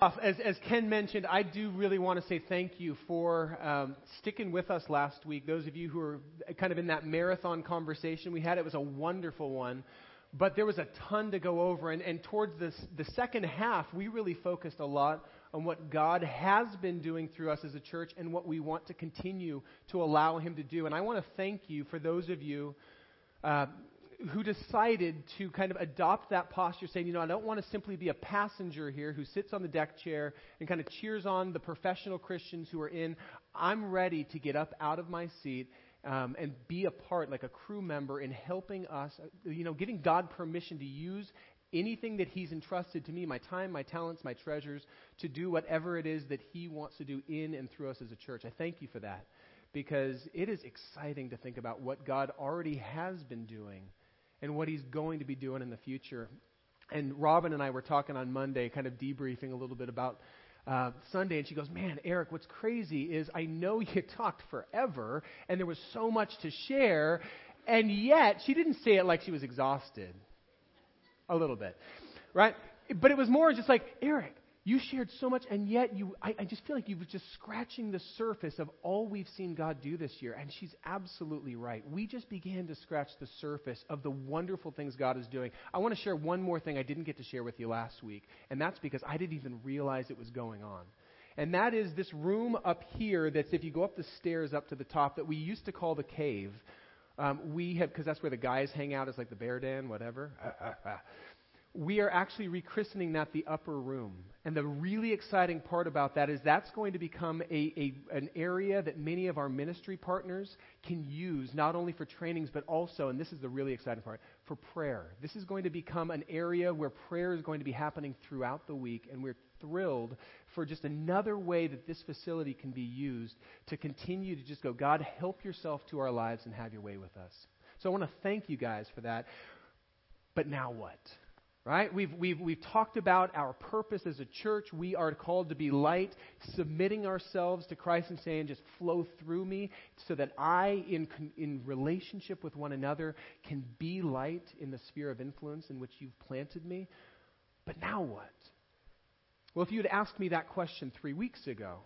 As, as Ken mentioned, I do really want to say thank you for um, sticking with us last week. Those of you who are kind of in that marathon conversation we had, it was a wonderful one. But there was a ton to go over. And, and towards this, the second half, we really focused a lot on what God has been doing through us as a church and what we want to continue to allow Him to do. And I want to thank you for those of you uh, who decided to kind of adopt that posture, saying, you know, I don't want to simply be a passenger here who sits on the deck chair and kind of cheers on the professional Christians who are in. I'm ready to get up out of my seat um, and be a part, like a crew member, in helping us, uh, you know, giving God permission to use anything that He's entrusted to me, my time, my talents, my treasures, to do whatever it is that He wants to do in and through us as a church. I thank you for that because it is exciting to think about what God already has been doing and what he's going to be doing in the future. And Robin and I were talking on Monday, kind of debriefing a little bit about uh, Sunday, and she goes, Man, Eric, what's crazy is I know you talked forever, and there was so much to share, and yet she didn't say it like she was exhausted. A little bit, right? But it was more just like, Eric, you shared so much, and yet you, I, I just feel like you were just scratching the surface of all we've seen God do this year. And she's absolutely right. We just began to scratch the surface of the wonderful things God is doing. I want to share one more thing I didn't get to share with you last week, and that's because I didn't even realize it was going on. And that is this room up here that's, if you go up the stairs up to the top, that we used to call the cave. Um, we have, because that's where the guys hang out, is like the bear den, whatever. Ah, ah, ah. We are actually rechristening that the upper room. And the really exciting part about that is that's going to become a, a, an area that many of our ministry partners can use, not only for trainings, but also, and this is the really exciting part, for prayer. This is going to become an area where prayer is going to be happening throughout the week, and we're thrilled for just another way that this facility can be used to continue to just go, God, help yourself to our lives and have your way with us. So I want to thank you guys for that. But now what? Right? We've, we've, we've talked about our purpose as a church. We are called to be light, submitting ourselves to Christ and saying, just flow through me so that I, in, in relationship with one another, can be light in the sphere of influence in which you've planted me. But now what? Well, if you had asked me that question three weeks ago,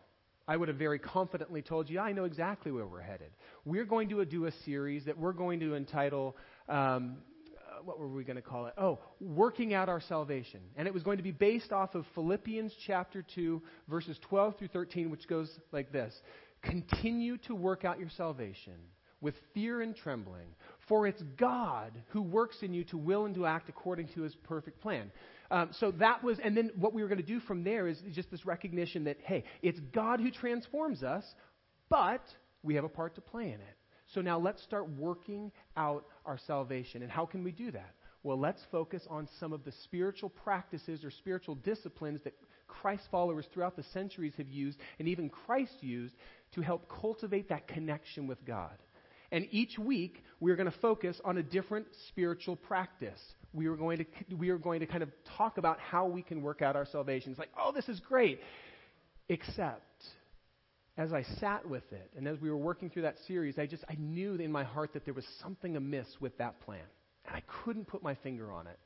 I would have very confidently told you, I know exactly where we're headed. We're going to do a series that we're going to entitle um, what were we going to call it? Oh, working out our salvation. And it was going to be based off of Philippians chapter 2, verses 12 through 13, which goes like this Continue to work out your salvation with fear and trembling, for it's God who works in you to will and to act according to his perfect plan. Um, so that was, and then what we were going to do from there is just this recognition that, hey, it's God who transforms us, but we have a part to play in it. So now let's start working out our salvation. And how can we do that? Well, let's focus on some of the spiritual practices or spiritual disciplines that Christ followers throughout the centuries have used, and even Christ used, to help cultivate that connection with God. And each week, we're going to focus on a different spiritual practice. We are, going to, we are going to kind of talk about how we can work out our salvation. It's like, oh, this is great. Except as I sat with it and as we were working through that series, I just I knew in my heart that there was something amiss with that plan. And I couldn't put my finger on it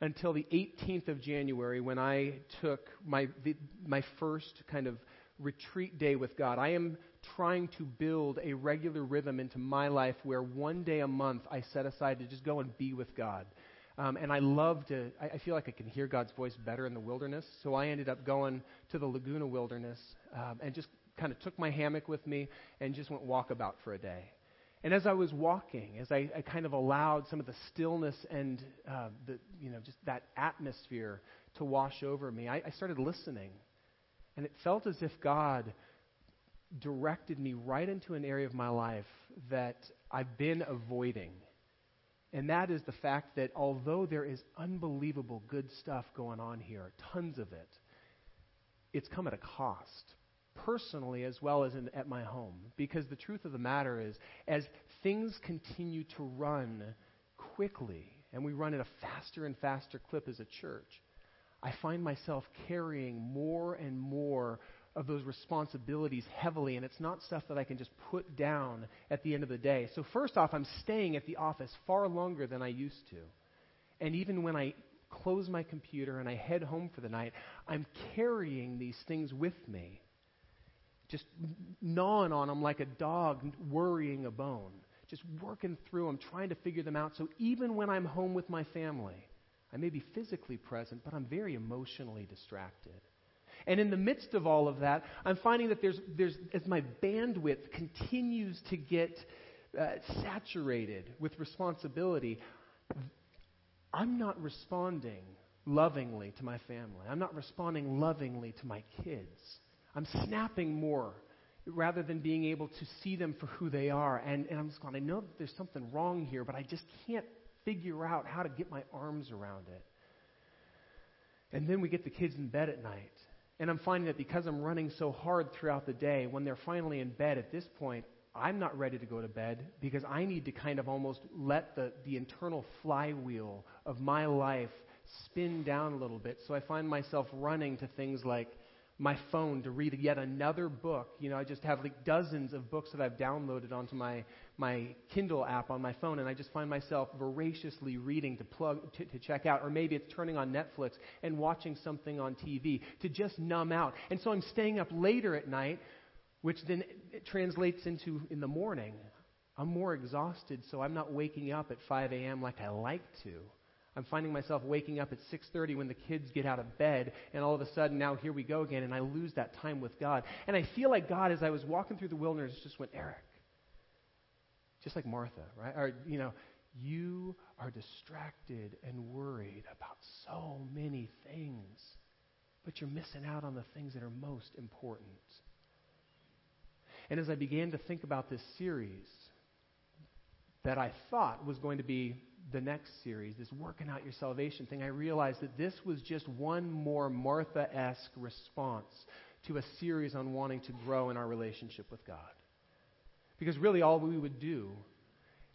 until the 18th of January when I took my the, my first kind of retreat day with God. I am trying to build a regular rhythm into my life where one day a month I set aside to just go and be with God. Um, and I love to, I, I feel like I can hear God's voice better in the wilderness. So I ended up going to the Laguna Wilderness um, and just kind of took my hammock with me and just went walkabout for a day. And as I was walking, as I, I kind of allowed some of the stillness and uh, the, you know, just that atmosphere to wash over me, I, I started listening. And it felt as if God directed me right into an area of my life that I've been avoiding. And that is the fact that although there is unbelievable good stuff going on here, tons of it, it's come at a cost personally as well as in, at my home. Because the truth of the matter is, as things continue to run quickly, and we run at a faster and faster clip as a church, I find myself carrying more and more of those responsibilities heavily, and it's not stuff that I can just put down at the end of the day. So, first off, I'm staying at the office far longer than I used to. And even when I close my computer and I head home for the night, I'm carrying these things with me, just gnawing on them like a dog worrying a bone, just working through them, trying to figure them out. So even when I'm home with my family, I may be physically present, but I'm very emotionally distracted. And in the midst of all of that, I'm finding that there's, there's as my bandwidth continues to get uh, saturated with responsibility, I'm not responding lovingly to my family. I'm not responding lovingly to my kids. I'm snapping more rather than being able to see them for who they are. And, and I'm just going, I know that there's something wrong here, but I just can't figure out how to get my arms around it. And then we get the kids in bed at night. And I'm finding that because I'm running so hard throughout the day, when they're finally in bed at this point, I'm not ready to go to bed because I need to kind of almost let the, the internal flywheel of my life spin down a little bit. So I find myself running to things like my phone to read yet another book. You know, I just have like dozens of books that I've downloaded onto my, my Kindle app on my phone, and I just find myself voraciously reading to plug to, to check out, or maybe it's turning on Netflix and watching something on TV to just numb out. And so I'm staying up later at night, which then translates into in the morning. I'm more exhausted, so I'm not waking up at 5 a.m. like I like to. I'm finding myself waking up at 6:30 when the kids get out of bed, and all of a sudden now here we go again, and I lose that time with God. And I feel like God, as I was walking through the wilderness, just went, Eric, just like Martha, right? Or you know, you are distracted and worried about so many things, but you're missing out on the things that are most important. And as I began to think about this series that I thought was going to be the next series, this working out your salvation thing, I realized that this was just one more Martha esque response to a series on wanting to grow in our relationship with God. Because really, all we would do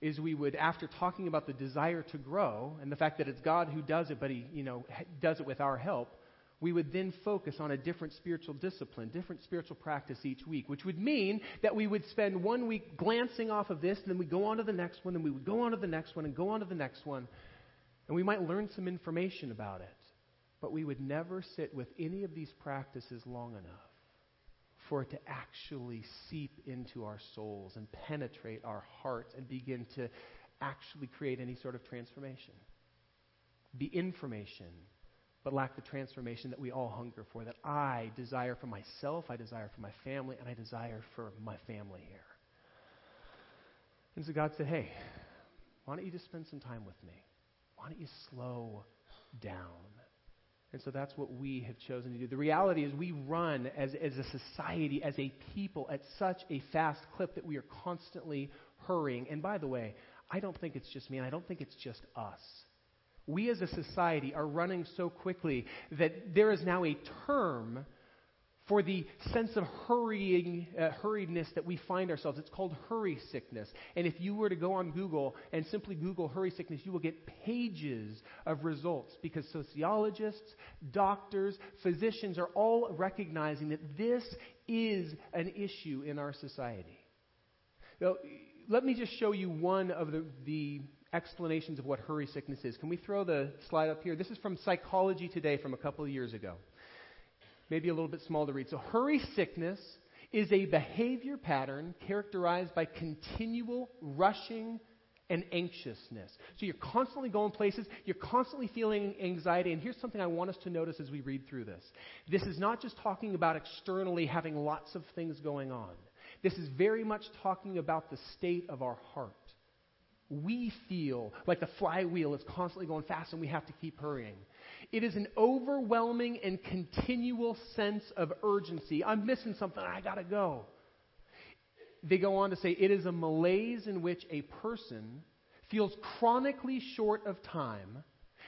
is we would, after talking about the desire to grow and the fact that it's God who does it, but He, you know, does it with our help, we would then focus on a different spiritual discipline, different spiritual practice each week, which would mean that we would spend one week glancing off of this, and then we'd go on to the next one, and we would go on to the next one, and go on to the next one. And we might learn some information about it. But we would never sit with any of these practices long enough for it to actually seep into our souls and penetrate our hearts and begin to actually create any sort of transformation. The information but lack the transformation that we all hunger for, that I desire for myself, I desire for my family, and I desire for my family here. And so God said, hey, why don't you just spend some time with me? Why don't you slow down? And so that's what we have chosen to do. The reality is, we run as, as a society, as a people, at such a fast clip that we are constantly hurrying. And by the way, I don't think it's just me, and I don't think it's just us we as a society are running so quickly that there is now a term for the sense of hurrying, uh, hurriedness that we find ourselves. It's called hurry sickness. And if you were to go on Google and simply Google hurry sickness, you will get pages of results because sociologists, doctors, physicians are all recognizing that this is an issue in our society. Now, let me just show you one of the, the explanations of what hurry sickness is. Can we throw the slide up here? This is from Psychology Today from a couple of years ago. Maybe a little bit small to read. So, hurry sickness is a behavior pattern characterized by continual rushing and anxiousness. So, you're constantly going places, you're constantly feeling anxiety. And here's something I want us to notice as we read through this this is not just talking about externally having lots of things going on, this is very much talking about the state of our heart we feel like the flywheel is constantly going fast and we have to keep hurrying. It is an overwhelming and continual sense of urgency. I'm missing something, I gotta go. They go on to say it is a malaise in which a person feels chronically short of time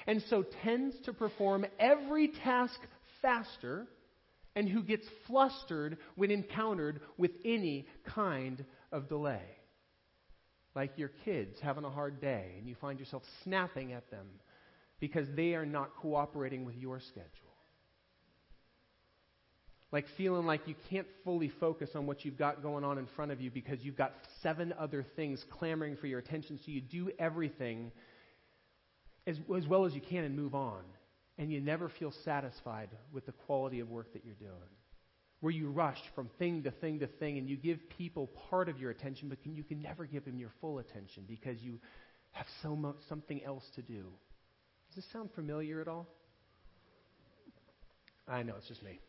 and so tends to perform every task faster and who gets flustered when encountered with any kind of delay like your kids having a hard day and you find yourself snapping at them because they are not cooperating with your schedule. Like feeling like you can't fully focus on what you've got going on in front of you because you've got seven other things clamoring for your attention, so you do everything as, as well as you can and move on. and you never feel satisfied with the quality of work that you're doing. Where you rush from thing to thing to thing and you give people part of your attention, but can, you can never give them your full attention because you have so much something else to do. Does this sound familiar at all? I know, it's just me.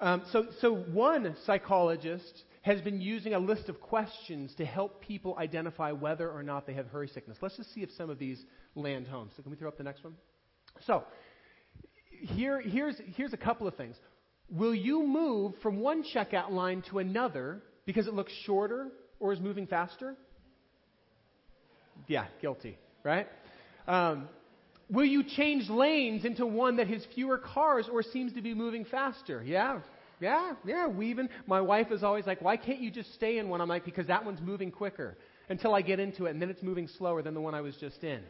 Um, so, so one psychologist has been using a list of questions to help people identify whether or not they have hurry sickness. Let's just see if some of these land home. So, can we throw up the next one? So, here, here's, here's a couple of things. Will you move from one checkout line to another because it looks shorter or is moving faster? Yeah, guilty, right? Um, will you change lanes into one that has fewer cars or seems to be moving faster? Yeah, yeah, yeah. We even, my wife is always like, why can't you just stay in one? I'm like, because that one's moving quicker until I get into it, and then it's moving slower than the one I was just in.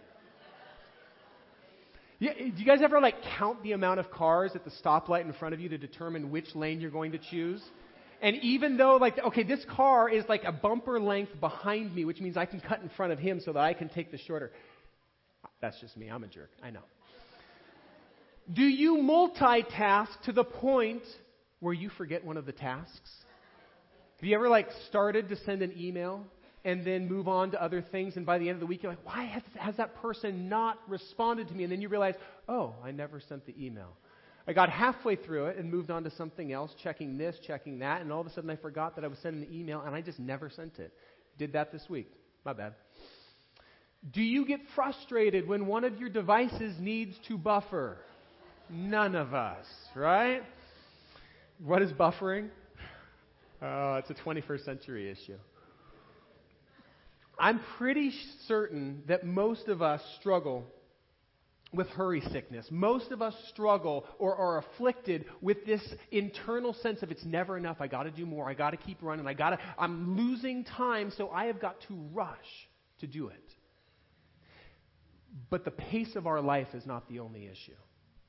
Yeah, eh, do you guys ever like count the amount of cars at the stoplight in front of you to determine which lane you're going to choose? And even though, like, okay, this car is like a bumper length behind me, which means I can cut in front of him so that I can take the shorter. That's just me. I'm a jerk. I know. Do you multitask to the point where you forget one of the tasks? Have you ever like started to send an email and then move on to other things. And by the end of the week, you're like, why has, has that person not responded to me? And then you realize, oh, I never sent the email. I got halfway through it and moved on to something else, checking this, checking that, and all of a sudden I forgot that I was sending the email and I just never sent it. Did that this week. My bad. Do you get frustrated when one of your devices needs to buffer? None of us, right? What is buffering? Oh, it's a 21st century issue. I'm pretty certain that most of us struggle with hurry sickness. Most of us struggle or are afflicted with this internal sense of it's never enough. I got to do more. I got to keep running. I got to I'm losing time, so I have got to rush to do it. But the pace of our life is not the only issue.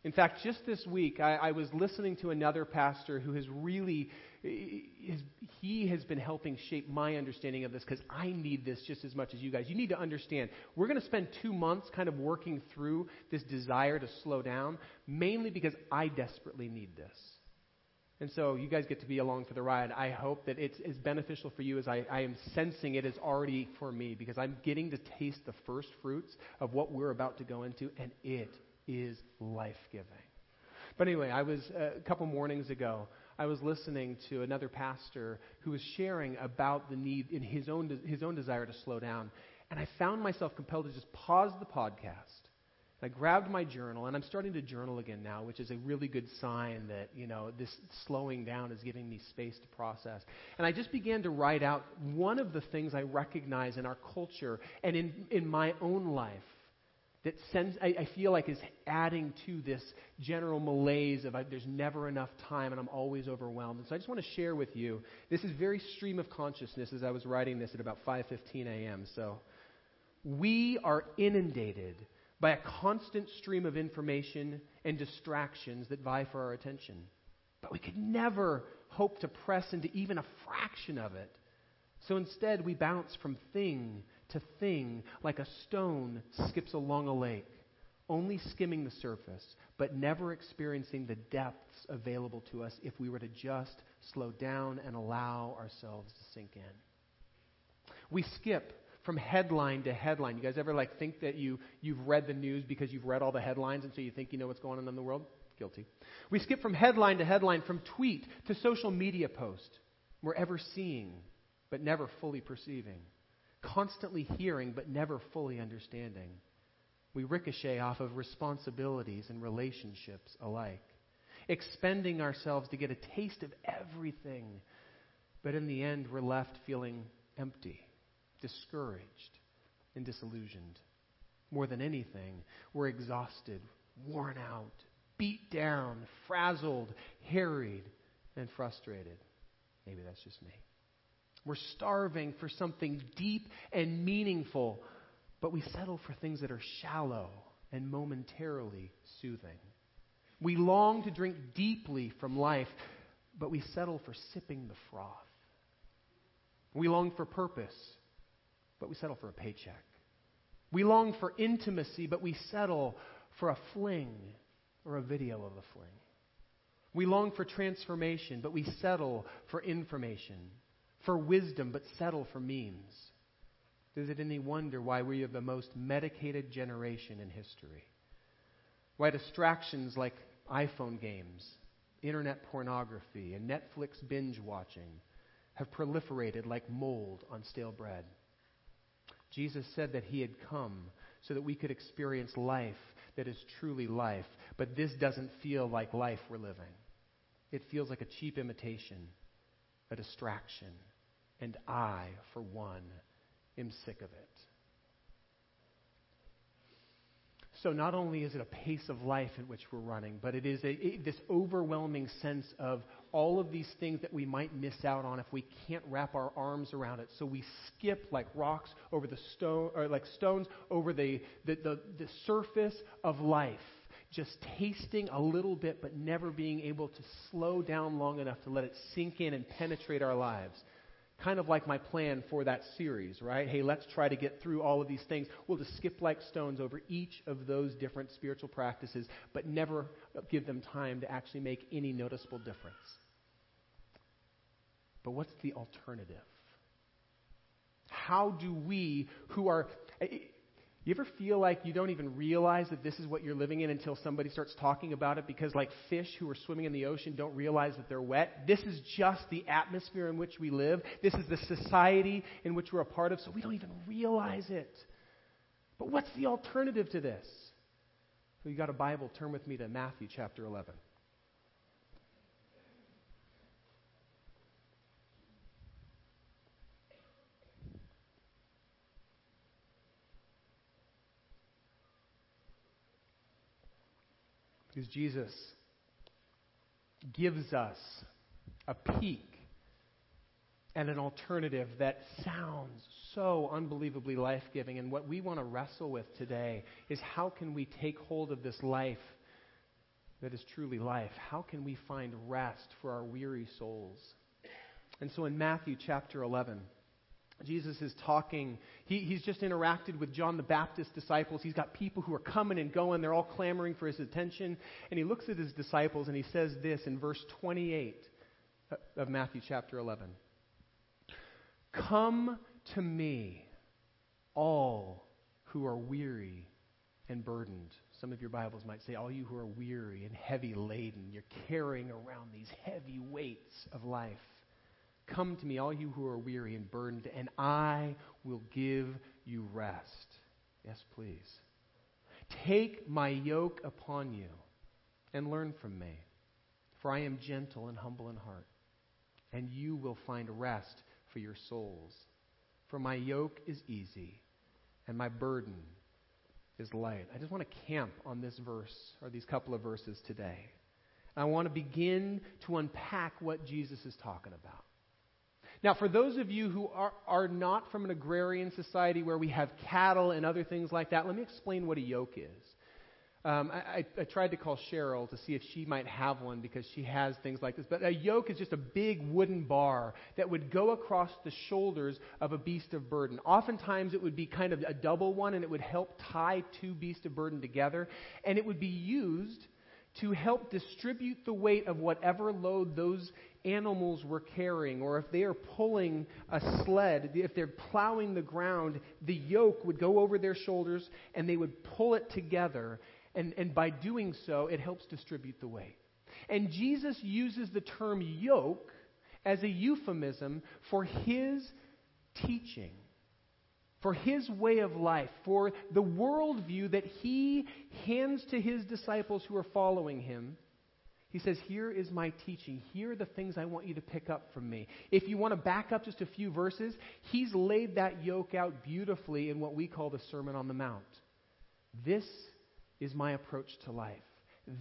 In fact, just this week, I, I was listening to another pastor who has really he has been helping shape my understanding of this because I need this just as much as you guys. You need to understand, we're going to spend two months kind of working through this desire to slow down, mainly because I desperately need this. And so you guys get to be along for the ride. I hope that it's as beneficial for you as I, I am sensing it is already for me because I'm getting to taste the first fruits of what we're about to go into, and it is life giving. But anyway, I was uh, a couple mornings ago. I was listening to another pastor who was sharing about the need in his own, his own desire to slow down. And I found myself compelled to just pause the podcast. I grabbed my journal, and I'm starting to journal again now, which is a really good sign that, you know, this slowing down is giving me space to process. And I just began to write out one of the things I recognize in our culture and in, in my own life that sends, I, I, feel like is adding to this general malaise of I, there's never enough time and I'm always overwhelmed. And so I just want to share with you. This is very stream of consciousness as I was writing this at about 5:15 a.m. So we are inundated by a constant stream of information and distractions that vie for our attention. But we could never hope to press into even a fraction of it. So instead, we bounce from thing to thing like a stone skips along a lake, only skimming the surface, but never experiencing the depths available to us if we were to just slow down and allow ourselves to sink in. We skip from headline to headline. You guys ever like think that you you've read the news because you've read all the headlines and so you think you know what's going on in the world? Guilty. We skip from headline to headline, from tweet to social media post. We're ever seeing, but never fully perceiving constantly hearing but never fully understanding. We ricochet off of responsibilities and relationships alike, expending ourselves to get a taste of everything, but in the end, we're left feeling empty, discouraged, and disillusioned. More than anything, we're exhausted, worn out, beat down, frazzled, harried, and frustrated. Maybe that's just me. We're starving for something deep and meaningful, but we settle for things that are shallow and momentarily soothing. We long to drink deeply from life, but we settle for sipping the froth. We long for purpose, but we settle for a paycheck. We long for intimacy, but we settle for a fling. or a video of a fling. We long for transformation, but we settle for information, for wisdom, but settle for memes. Is it any wonder why we are the most medicated generation in history? Why distractions like iPhone games, internet pornography, and Netflix binge watching have proliferated like mold on stale bread. Jesus said that he had come so that we could experience life that is truly life, but this doesn't feel like life we're living. It feels like a cheap imitation, a distraction, and I, for one, am sick of it. So not only is it a pace of life in which we're running, but it is a, a, this overwhelming sense of all of these things that we might miss out on if we can't wrap our arms around it. So we skip like rocks over the stone, or like stones over the, the, the, the surface of life, just tasting a little bit, but never being able to slow down long enough to let it sink in and penetrate our lives kind of like my plan for that series, right? Hey, let's try to get through all of these things. We'll just skip like stones over each of those different spiritual practices, but never give them time to actually make any noticeable difference. But what's the alternative? How do we, who are. You ever feel like you don't even realize that this is what you're living in until somebody starts talking about it because, like fish who are swimming in the ocean, don't realize that they're wet? This is just the atmosphere in which we live. This is the society in which we're a part of, so we don't even realize it. But what's the alternative to this? So you got a Bible, turn with me to Matthew chapter 11. Because Jesus gives us a peek and an alternative that sounds so unbelievably life giving. And what we want to wrestle with today is how can we take hold of this life that is truly life? How can we find rest for our weary souls? And so in Matthew chapter 11, Jesus is talking. He, he's just interacted with John the Baptist's disciples. He's got people who are coming and going. They're all clamoring for his attention. And he looks at his disciples and he says this in verse 28 of Matthew chapter 11 Come to me, all who are weary and burdened. Some of your Bibles might say, All you who are weary and heavy laden. You're carrying around these heavy weights of life. Come to me, all you who are weary and burdened, and I will give you rest. Yes, please. Take my yoke upon you and learn from me, for I am gentle and humble in heart, and you will find rest for your souls. For my yoke is easy, and my burden is light. I just want to camp on this verse, or these couple of verses today. I want to begin to unpack what Jesus is talking about. Now, for those of you who are, are not from an agrarian society where we have cattle and other things like that, let me explain what a yoke is. Um, I, I, tried to call Cheryl to see if she might have one because she has things like this. But a yoke is just a big wooden bar that would go across the shoulders of a beast of burden. Oftentimes it would be kind of a double one and it would help tie two beasts of burden together. And it would be used to help distribute the weight of whatever load those animals were carrying, or if they are pulling a sled, if they're plowing the ground, the yoke would go over their shoulders and they would pull it together. And, and by doing so, it helps distribute the weight. And Jesus uses the term yoke as a euphemism for his teaching, for his way of life, for the worldview that he hands to his disciples who are following him he says, Here is my teaching. Here are the things I want you to pick up from me. If you want to back up just a few verses, he's laid that yoke out beautifully in what we call the Sermon on the Mount. This is my approach to life.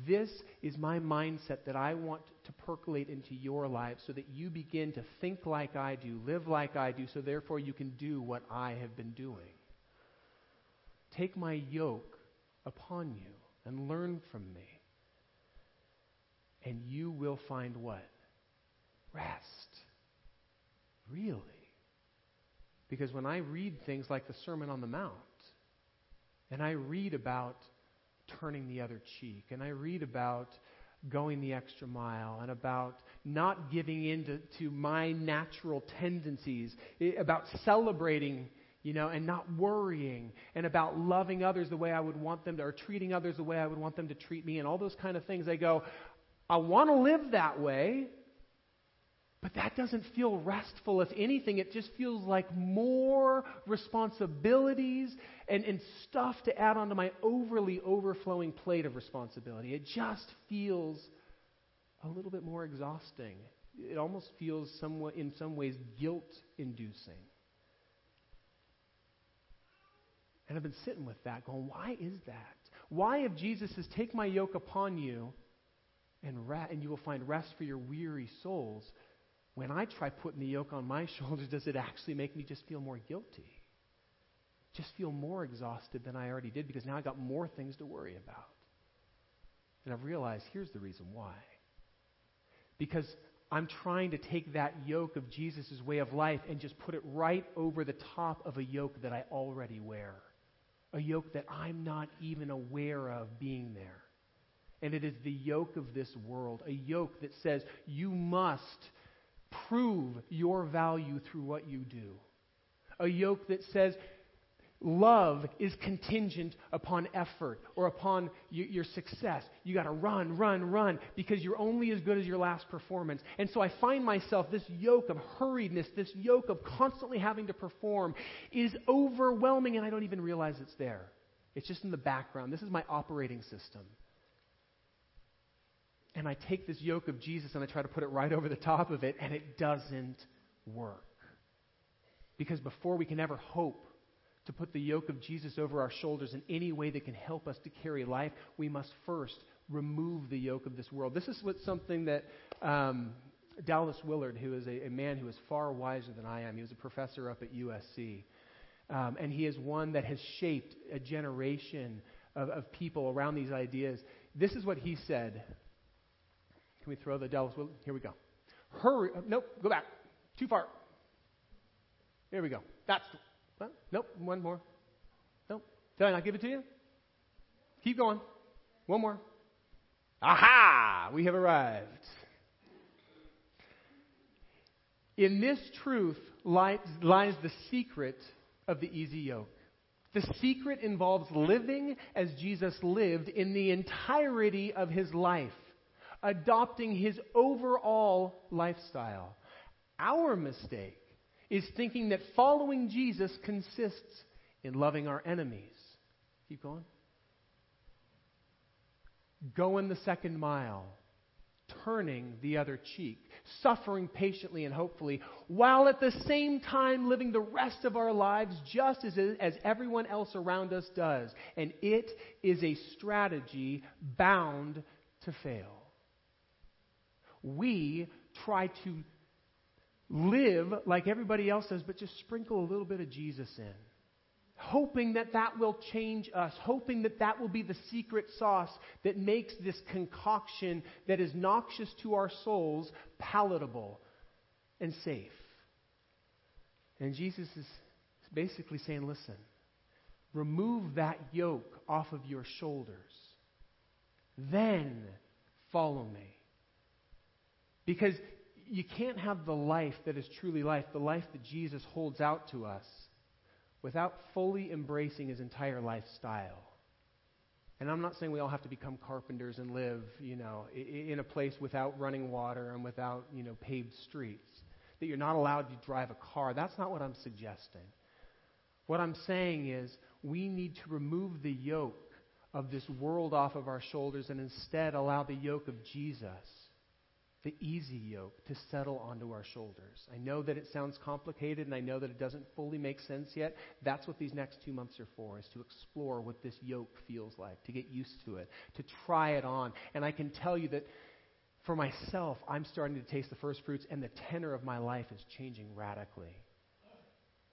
This is my mindset that I want to percolate into your life so that you begin to think like I do, live like I do, so therefore you can do what I have been doing. Take my yoke upon you and learn from me and you will find what? Rest. Really? Because when I read things like the Sermon on the Mount, and I read about turning the other cheek. And I read about going the extra mile and about not giving in to, to my natural tendencies, about celebrating, you know, and not worrying, and about loving others the way I would want them to, or treating others the way I would want them to treat me, and all those kind of things. I go, I want to live that way, but that doesn't feel restful. If anything, it just feels like more responsibilities and, and stuff to add onto my overly overflowing plate of responsibility. It just feels a little bit more exhausting. It almost feels somewhat, in some ways, guilt inducing. And I've been sitting with that, going, why is that? Why, if Jesus says, Take my yoke upon you and, ra- and you will find rest for your weary souls, when I try putting the yoke on my shoulders, does it actually make me just feel more guilty? Just feel more exhausted than I already did because now I got more things to worry about. And I've realized here's the reason why. Because I'm trying to take that yoke of Jesus' way of life and just put it right over the top of a yoke that I already wear. A yoke that I'm not even aware of being there. And it is the yoke of this world, a yoke that says you must prove your value through what you do. A yoke that says love is contingent upon effort or upon y- your success. You got to run, run, run because you're only as good as your last performance. And so I find myself this yoke of hurriedness, this yoke of constantly having to perform is overwhelming and I don't even realize it's there. It's just in the background. This is my operating system and I take this yoke of Jesus and I try to put it right over the top of it, and it doesn't work. Because before we can ever hope to put the yoke of Jesus over our shoulders in any way that can help us to carry life, we must first remove the yoke of this world. This is what something that um, Dallas Willard, who is a, a, man who is far wiser than I am, he was a professor up at USC. Um, and he is one that has shaped a generation of, of people around these ideas. This is what he said can we throw the Dallas Willard? Here we go. Hurry. Uh, nope, go back. Too far. Here we go. That's. What? Nope, one more. Nope. Did I not give it to you? Keep going. One more. Aha! We have arrived. In this truth lies, lies the secret of the easy yoke. The secret involves living as Jesus lived in the entirety of his life adopting his overall lifestyle. Our mistake is thinking that following Jesus consists in loving our enemies. Keep going. Going the second mile, turning the other cheek, suffering patiently and hopefully, while at the same time living the rest of our lives just as, as everyone else around us does. And it is a strategy bound to fail we try to live like everybody else does, but just sprinkle a little bit of Jesus in. Hoping that that will change us, hoping that that will be the secret sauce that makes this concoction that is noxious to our souls palatable and safe. And Jesus is basically saying, listen, remove that yoke off of your shoulders. Then follow me. Because you can't have the life that is truly life, the life that Jesus holds out to us, without fully embracing his entire lifestyle. And I'm not saying we all have to become carpenters and live, you know, in a place without running water and without, you know, paved streets. That you're not allowed to drive a car. That's not what I'm suggesting. What I'm saying is we need to remove the yoke of this world off of our shoulders and instead allow the yoke of Jesus the easy yoke to settle onto our shoulders. I know that it sounds complicated and I know that it doesn't fully make sense yet. That's what these next two months are for, is to explore what this yoke feels like, to get used to it, to try it on. And I can tell you that for myself, I'm starting to taste the first fruits and the tenor of my life is changing radically.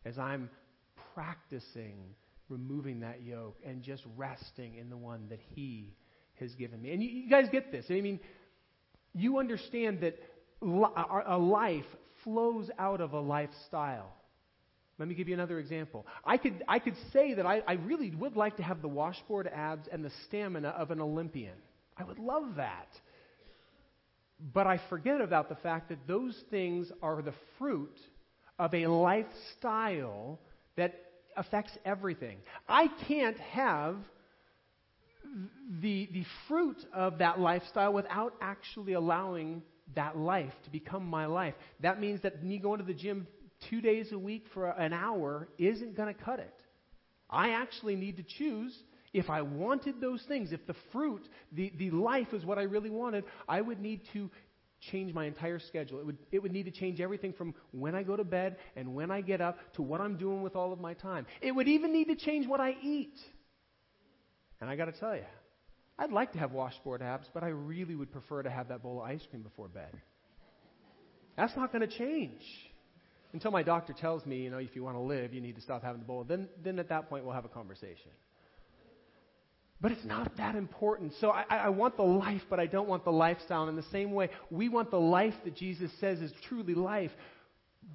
As I'm practicing removing that yoke and just resting in the one that He has given me. And you, you guys get this. I mean, you understand that a life flows out of a lifestyle. Let me give you another example. I could, I could say that I, I really would like to have the washboard abs and the stamina of an Olympian. I would love that. But I forget about the fact that those things are the fruit of a lifestyle that affects everything. I can't have the, the fruit of that lifestyle without actually allowing that life to become my life. That means that me going to the gym two days a week for an hour isn't going to cut it. I actually need to choose if I wanted those things, if the fruit, the, the life is what I really wanted, I would need to change my entire schedule. It would, it would need to change everything from when I go to bed and when I get up to what I'm doing with all of my time. It would even need to change what I eat. And I got to tell you, I'd like to have washboard abs, but I really would prefer to have that bowl of ice cream before bed. That's not going to change. Until my doctor tells me, you know, if you want to live, you need to stop having the bowl. Then, then at that point, we'll have a conversation. But it's not that important. So I, I want the life, but I don't want the lifestyle. In the same way, we want the life that Jesus says is truly life.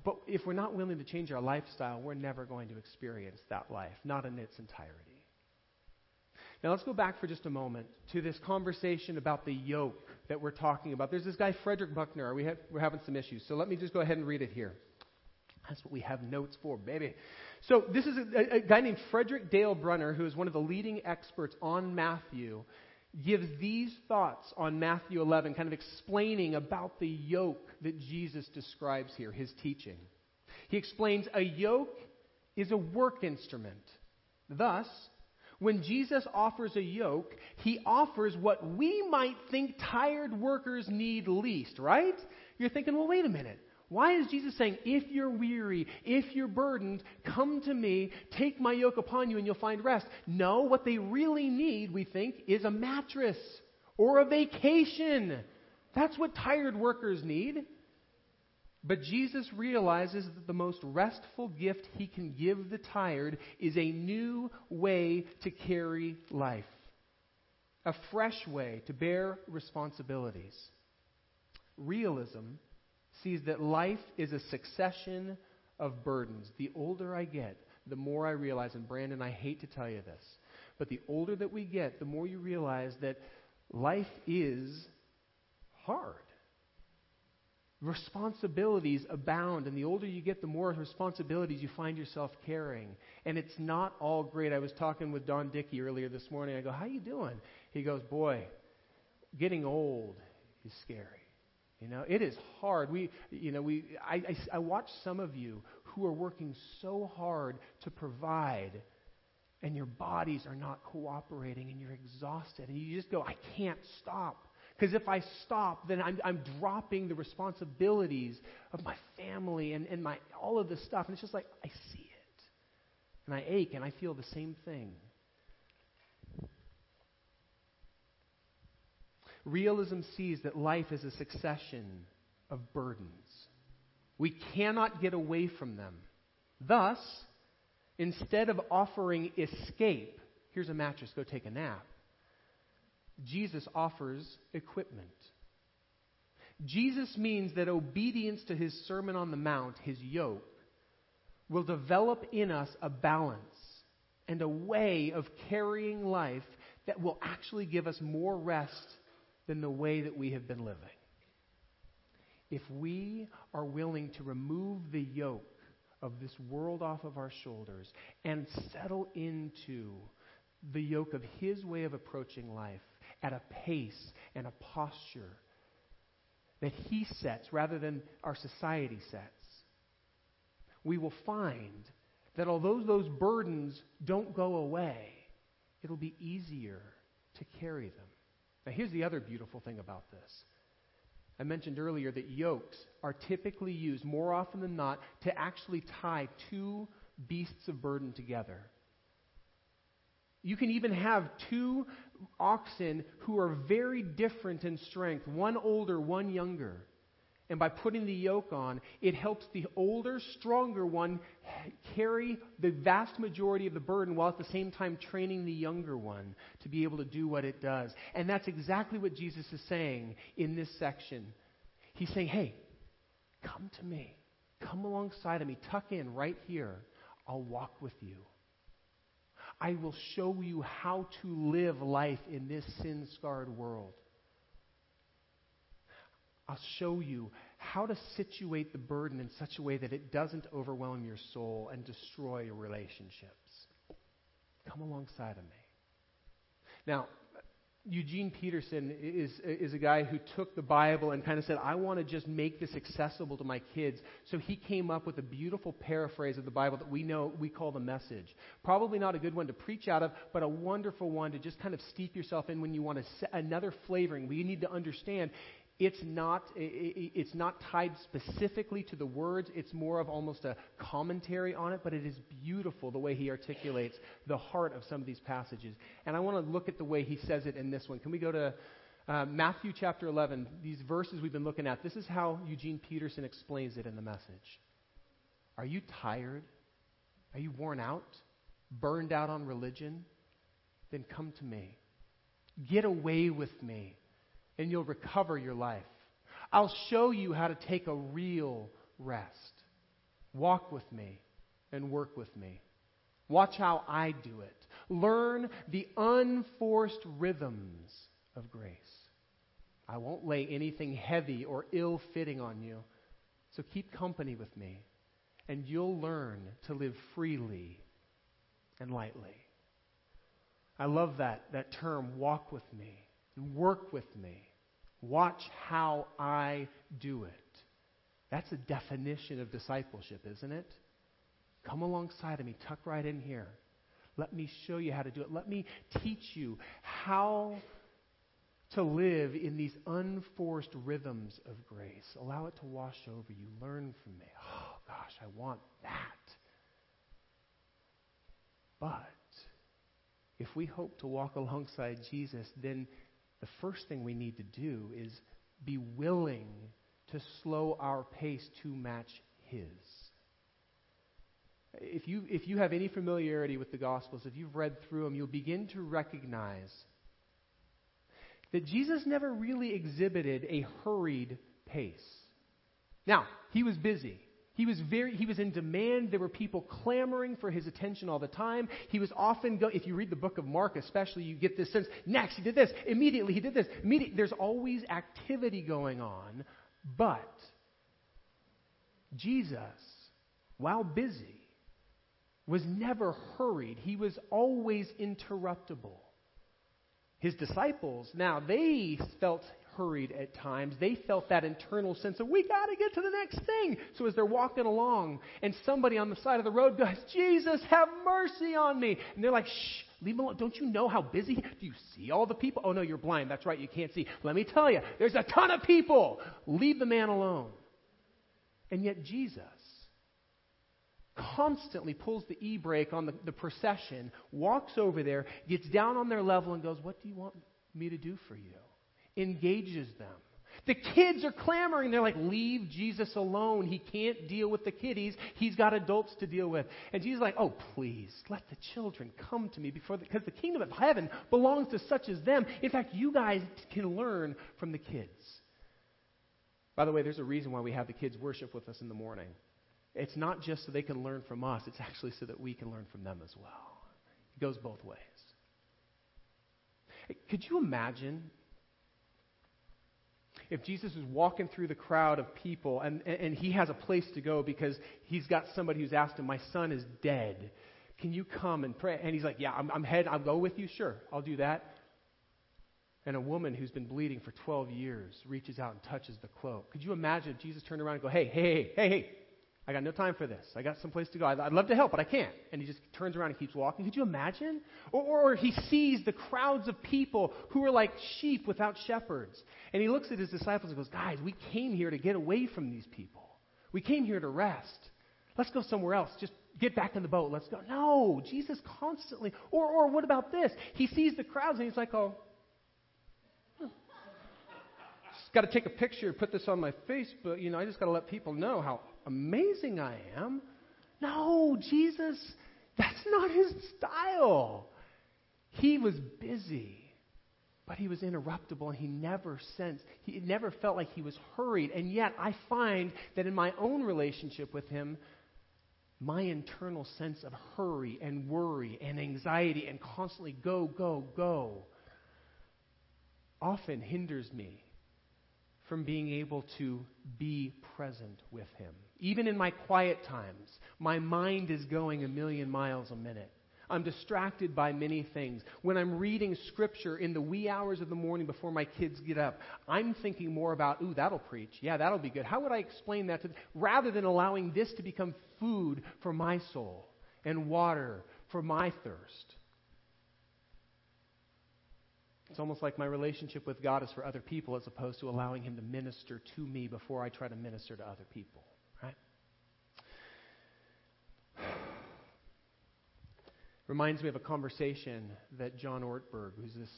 But if we're not willing to change our lifestyle, we're never going to experience that life, not in its entirety. Now let's go back for just a moment to this conversation about the yoke that we're talking about. There's this guy, Frederick Buckner. We have, we're having some issues. So let me just go ahead and read it here. That's what we have notes for, baby. So this is a, a guy named Frederick Dale Bruner, who is one of the leading experts on Matthew, gives these thoughts on Matthew 11, kind of explaining about the yoke that Jesus describes here, his teaching. He explains a yoke is a work instrument. Thus, when Jesus offers a yoke, he offers what we might think tired workers need least, right? You're thinking, well, wait a minute. Why is Jesus saying, if you're weary, if you're burdened, come to me, take my yoke upon you, and you'll find rest? No, what they really need, we think, is a mattress or a vacation. That's what tired workers need. But Jesus realizes that the most restful gift he can give the tired is a new way to carry life, a fresh way to bear responsibilities. Realism sees that life is a succession of burdens. The older I get, the more I realize, and Brandon, I hate to tell you this, but the older that we get, the more you realize that life is hard. Responsibilities abound, and the older you get, the more responsibilities you find yourself carrying. And it's not all great. I was talking with Don Dickey earlier this morning. I go, "How you doing?" He goes, "Boy, getting old is scary." You know, it is hard. We, you know, we, I, I, I watch some of you who are working so hard to provide, and your bodies are not cooperating, and you're exhausted, and you just go, I can't stop. Because if I stop, then I'm, I'm dropping the responsibilities of my family and, and my, all of this stuff. And it's just like, I see it. And I ache, and I feel the same thing. Realism sees that life is a succession of burdens. We cannot get away from them. Thus, instead of offering escape, here's a mattress, go take a nap, Jesus offers equipment. Jesus means that obedience to his Sermon on the Mount, his yoke, will develop in us a balance and a way of carrying life that will actually give us more rest than the way that we have been living. If we are willing to remove the yoke of this world off of our shoulders and settle into the yoke of His way of approaching life at a pace and a posture that He sets rather than our society sets, we will find that although those burdens don't go away, it'll be easier to carry them. Now, here's the other beautiful thing about this. I mentioned earlier that yokes are typically used more often than not to actually tie two beasts of burden together. You can even have two oxen who are very different in strength, one older, one younger. And by putting the yoke on, it helps the older, stronger one carry the vast majority of the burden while at the same time training the younger one to be able to do what it does. And that's exactly what Jesus is saying in this section. He's saying, hey, come to me. Come alongside of me, tuck in right here. I'll walk with you. I will show you how to live life in this sin scarred world. I'll show you how to situate the burden in such a way that it doesn't overwhelm your soul and destroy your relationships. Come alongside of me. Now, Eugene Peterson is, is a guy who took the Bible and kind of said, I want to just make this accessible to my kids. So he came up with a beautiful paraphrase of the Bible that we know we call the message. Probably not a good one to preach out of, but a wonderful one to just kind of steep yourself in when you want to another flavoring. We need to understand it's not, it's not tied specifically to the words. It's more of almost a commentary on it, but it is beautiful the way he articulates the heart of some of these passages. And I want to look at the way he says it in this one. Can we go to uh, Matthew chapter 11? These verses we've been looking at. This is how Eugene Peterson explains it in the message. Are you tired? Are you worn out? Burned out on religion? Then come to me. Get away with me and you'll recover your life. I'll show you how to take a real rest. Walk with me and work with me. Watch how I do it. Learn the unforced rhythms of grace. I won't lay anything heavy or ill fitting on you. So keep company with me, and you'll learn to live freely and lightly. I love that, that term, walk with me and work with me. Watch how I do it. That's a definition of discipleship, isn't it? Come alongside of me, tuck right in here. Let me show you how to do it. Let me teach you how to live in these unforced rhythms of grace. Allow it to wash over you. Learn from me. Oh, gosh, I want that. But if we hope to walk alongside Jesus, then the first thing we need to do is be willing to slow our pace to match His. If you, if you have any familiarity with the Gospels, if you've read through them, you'll begin to recognize that Jesus never really exhibited a hurried pace. Now, he was busy. He was very he was in demand. There were people clamoring for his attention all the time. He was often go, if you read the book of Mark especially, you get this sense, next he did this, immediately he did this. Immediately there's always activity going on, but Jesus, while busy, was never hurried. He was always interruptible. His disciples, now they felt hurried at times. They felt that internal sense of, we got to get to the next thing. So as they're walking along, and somebody on the side of the road goes, Jesus, have mercy on me. And they're like, shh, leave him alone. Don't you know how busy? Do you see all the people? Oh, no, you're blind. That's right, you can't see. Let me tell you, there's a ton of people. Leave the man alone. And yet, Jesus constantly pulls the e brake on the, the procession, walks over there, gets down on their level, and goes, What do you want me to do for you? Engages them. The kids are clamoring. They're like, leave Jesus alone. He can't deal with the kiddies. He's got adults to deal with. And Jesus is like, oh, please, let the children come to me before, because the, the kingdom of heaven belongs to such as them. In fact, you guys can learn from the kids. By the way, there's a reason why we have the kids worship with us in the morning. It's not just so they can learn from us, it's actually so that we can learn from them as well. It goes both ways. Could you imagine if Jesus is walking through the crowd of people and, and he has a place to go because he's got somebody who's asked him, My son is dead. Can you come and pray? And he's like, Yeah, I'm, I'm head. I'll go with you. Sure, I'll do that. And a woman who's been bleeding for 12 years reaches out and touches the cloak. Could you imagine if Jesus turned around and go, Hey, hey, hey, hey, I got no time for this. I got someplace to go. I'd love to help, but I can't. And he just turns around and keeps walking. Could you imagine? Or, or, he sees the crowds of people who are like sheep without shepherds. And he looks at his disciples and goes, Guys, we came here to get away from these people. We came here to rest. Let's go somewhere else. Just get back in the boat. Let's go. No, Jesus constantly. Or, or what about this? He sees the crowds and he's like, Oh, Just got to take a picture, put this on my Facebook. You know, I just got to let people know how amazing I am. No, Jesus, that's not his style. He was busy, but he was interruptible and he never sensed, he never felt like he was hurried. And yet I find that in my own relationship with him, my internal sense of hurry and worry and anxiety and constantly go, go, go often hinders me from being able to be present with him. Even in my quiet times, my mind is going a million miles a minute. I'm distracted by many things. When I'm reading scripture in the wee hours of the morning before my kids get up, I'm thinking more about, ooh, that'll preach. Yeah, that'll be good. How would I explain that to them? Rather than allowing this to become food for my soul and water for my thirst. It's almost like my relationship with God is for other people as opposed to allowing Him to minister to me before I try to minister to other people. Reminds me of a conversation that John Ortberg, who's this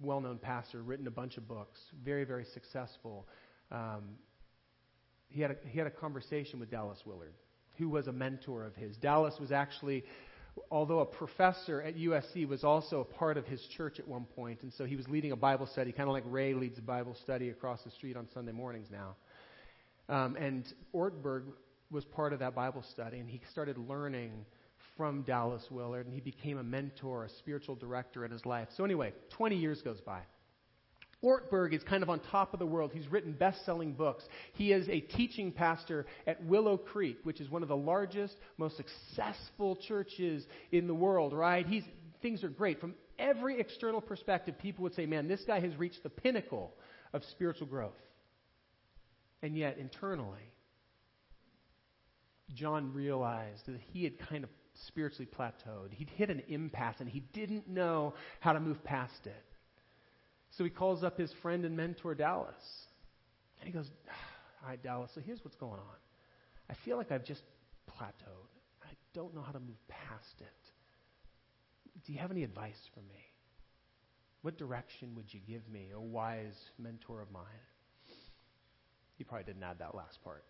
well known pastor, written a bunch of books, very, very successful. Um, he, had a, he had a conversation with Dallas Willard, who was a mentor of his. Dallas was actually, although a professor at USC, was also a part of his church at one point, and so he was leading a Bible study, kind of like Ray leads a Bible study across the street on Sunday mornings now. Um, and Ortberg was part of that Bible study, and he started learning from Dallas Willard, and he became a mentor, a spiritual director in his life. So, anyway, 20 years goes by. Ortberg is kind of on top of the world. He's written best selling books. He is a teaching pastor at Willow Creek, which is one of the largest, most successful churches in the world, right? He's, things are great. From every external perspective, people would say, man, this guy has reached the pinnacle of spiritual growth. And yet, internally, John realized that he had kind of spiritually plateaued. He'd hit an impasse and he didn't know how to move past it. So he calls up his friend and mentor, Dallas. And he goes, All right, Dallas, so here's what's going on. I feel like I've just plateaued. I don't know how to move past it. Do you have any advice for me? What direction would you give me, a wise mentor of mine? He probably didn't add that last part.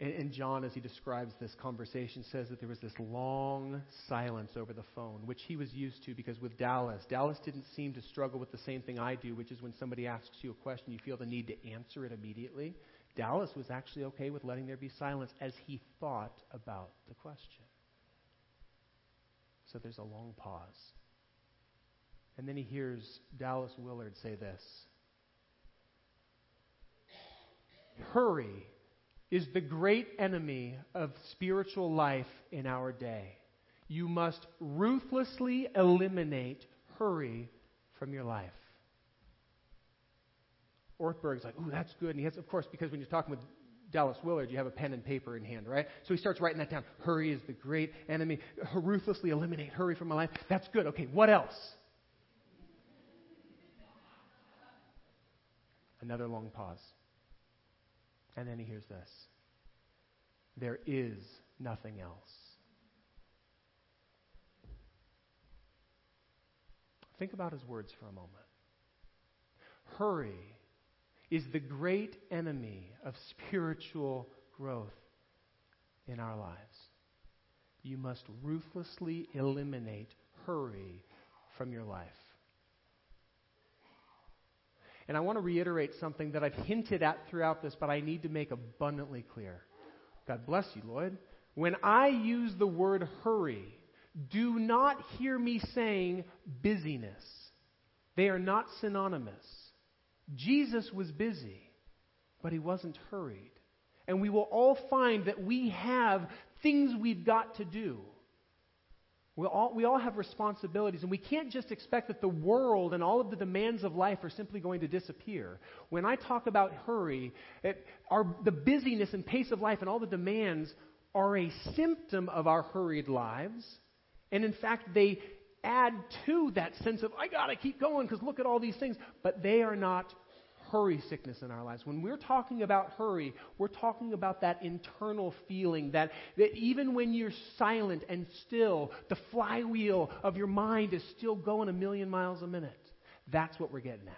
And, John, as he describes this conversation, says that there was this long silence over the phone, which he was used to because with Dallas, Dallas didn't seem to struggle with the same thing I do, which is when somebody asks you a question, you feel the need to answer it immediately. Dallas was actually okay with letting there be silence as he thought about the question. So there's a long pause. And then he hears Dallas Willard say this Hurry is the great enemy of spiritual life in our day. You must ruthlessly eliminate hurry from your life. Ortberg's like, ooh, that's good. And he has, of course, because when you're talking with Dallas Willard, you have a pen and paper in hand, right? So he starts writing that down. Hurry is the great enemy. Ruthlessly eliminate hurry from my life. That's good. Okay, what else? Another long pause. And then he hears this There is nothing else. Think about his words for a moment. Hurry is the great enemy of spiritual growth in our lives. You must ruthlessly eliminate hurry from your life. And I want to reiterate something that I've hinted at throughout this, but I need to make abundantly clear. God bless you, Lloyd. When I use the word hurry, do not hear me saying busyness. They are not synonymous. Jesus was busy, but he wasn't hurried. And we will all find that we have things we've got to do. We all, we all have responsibilities, and we can't just expect that the world and all of the demands of life are simply going to disappear. When I talk about hurry, it, our, the busyness and pace of life and all the demands are a symptom of our hurried lives. And in fact, they add to that sense of, I got to keep going because look at all these things. But they are not hurry sickness in our lives. When we're talking about hurry, we're talking about that internal feeling that, that even when you're silent and still, the flywheel of your mind is still going a million miles a minute. That's what we're getting at.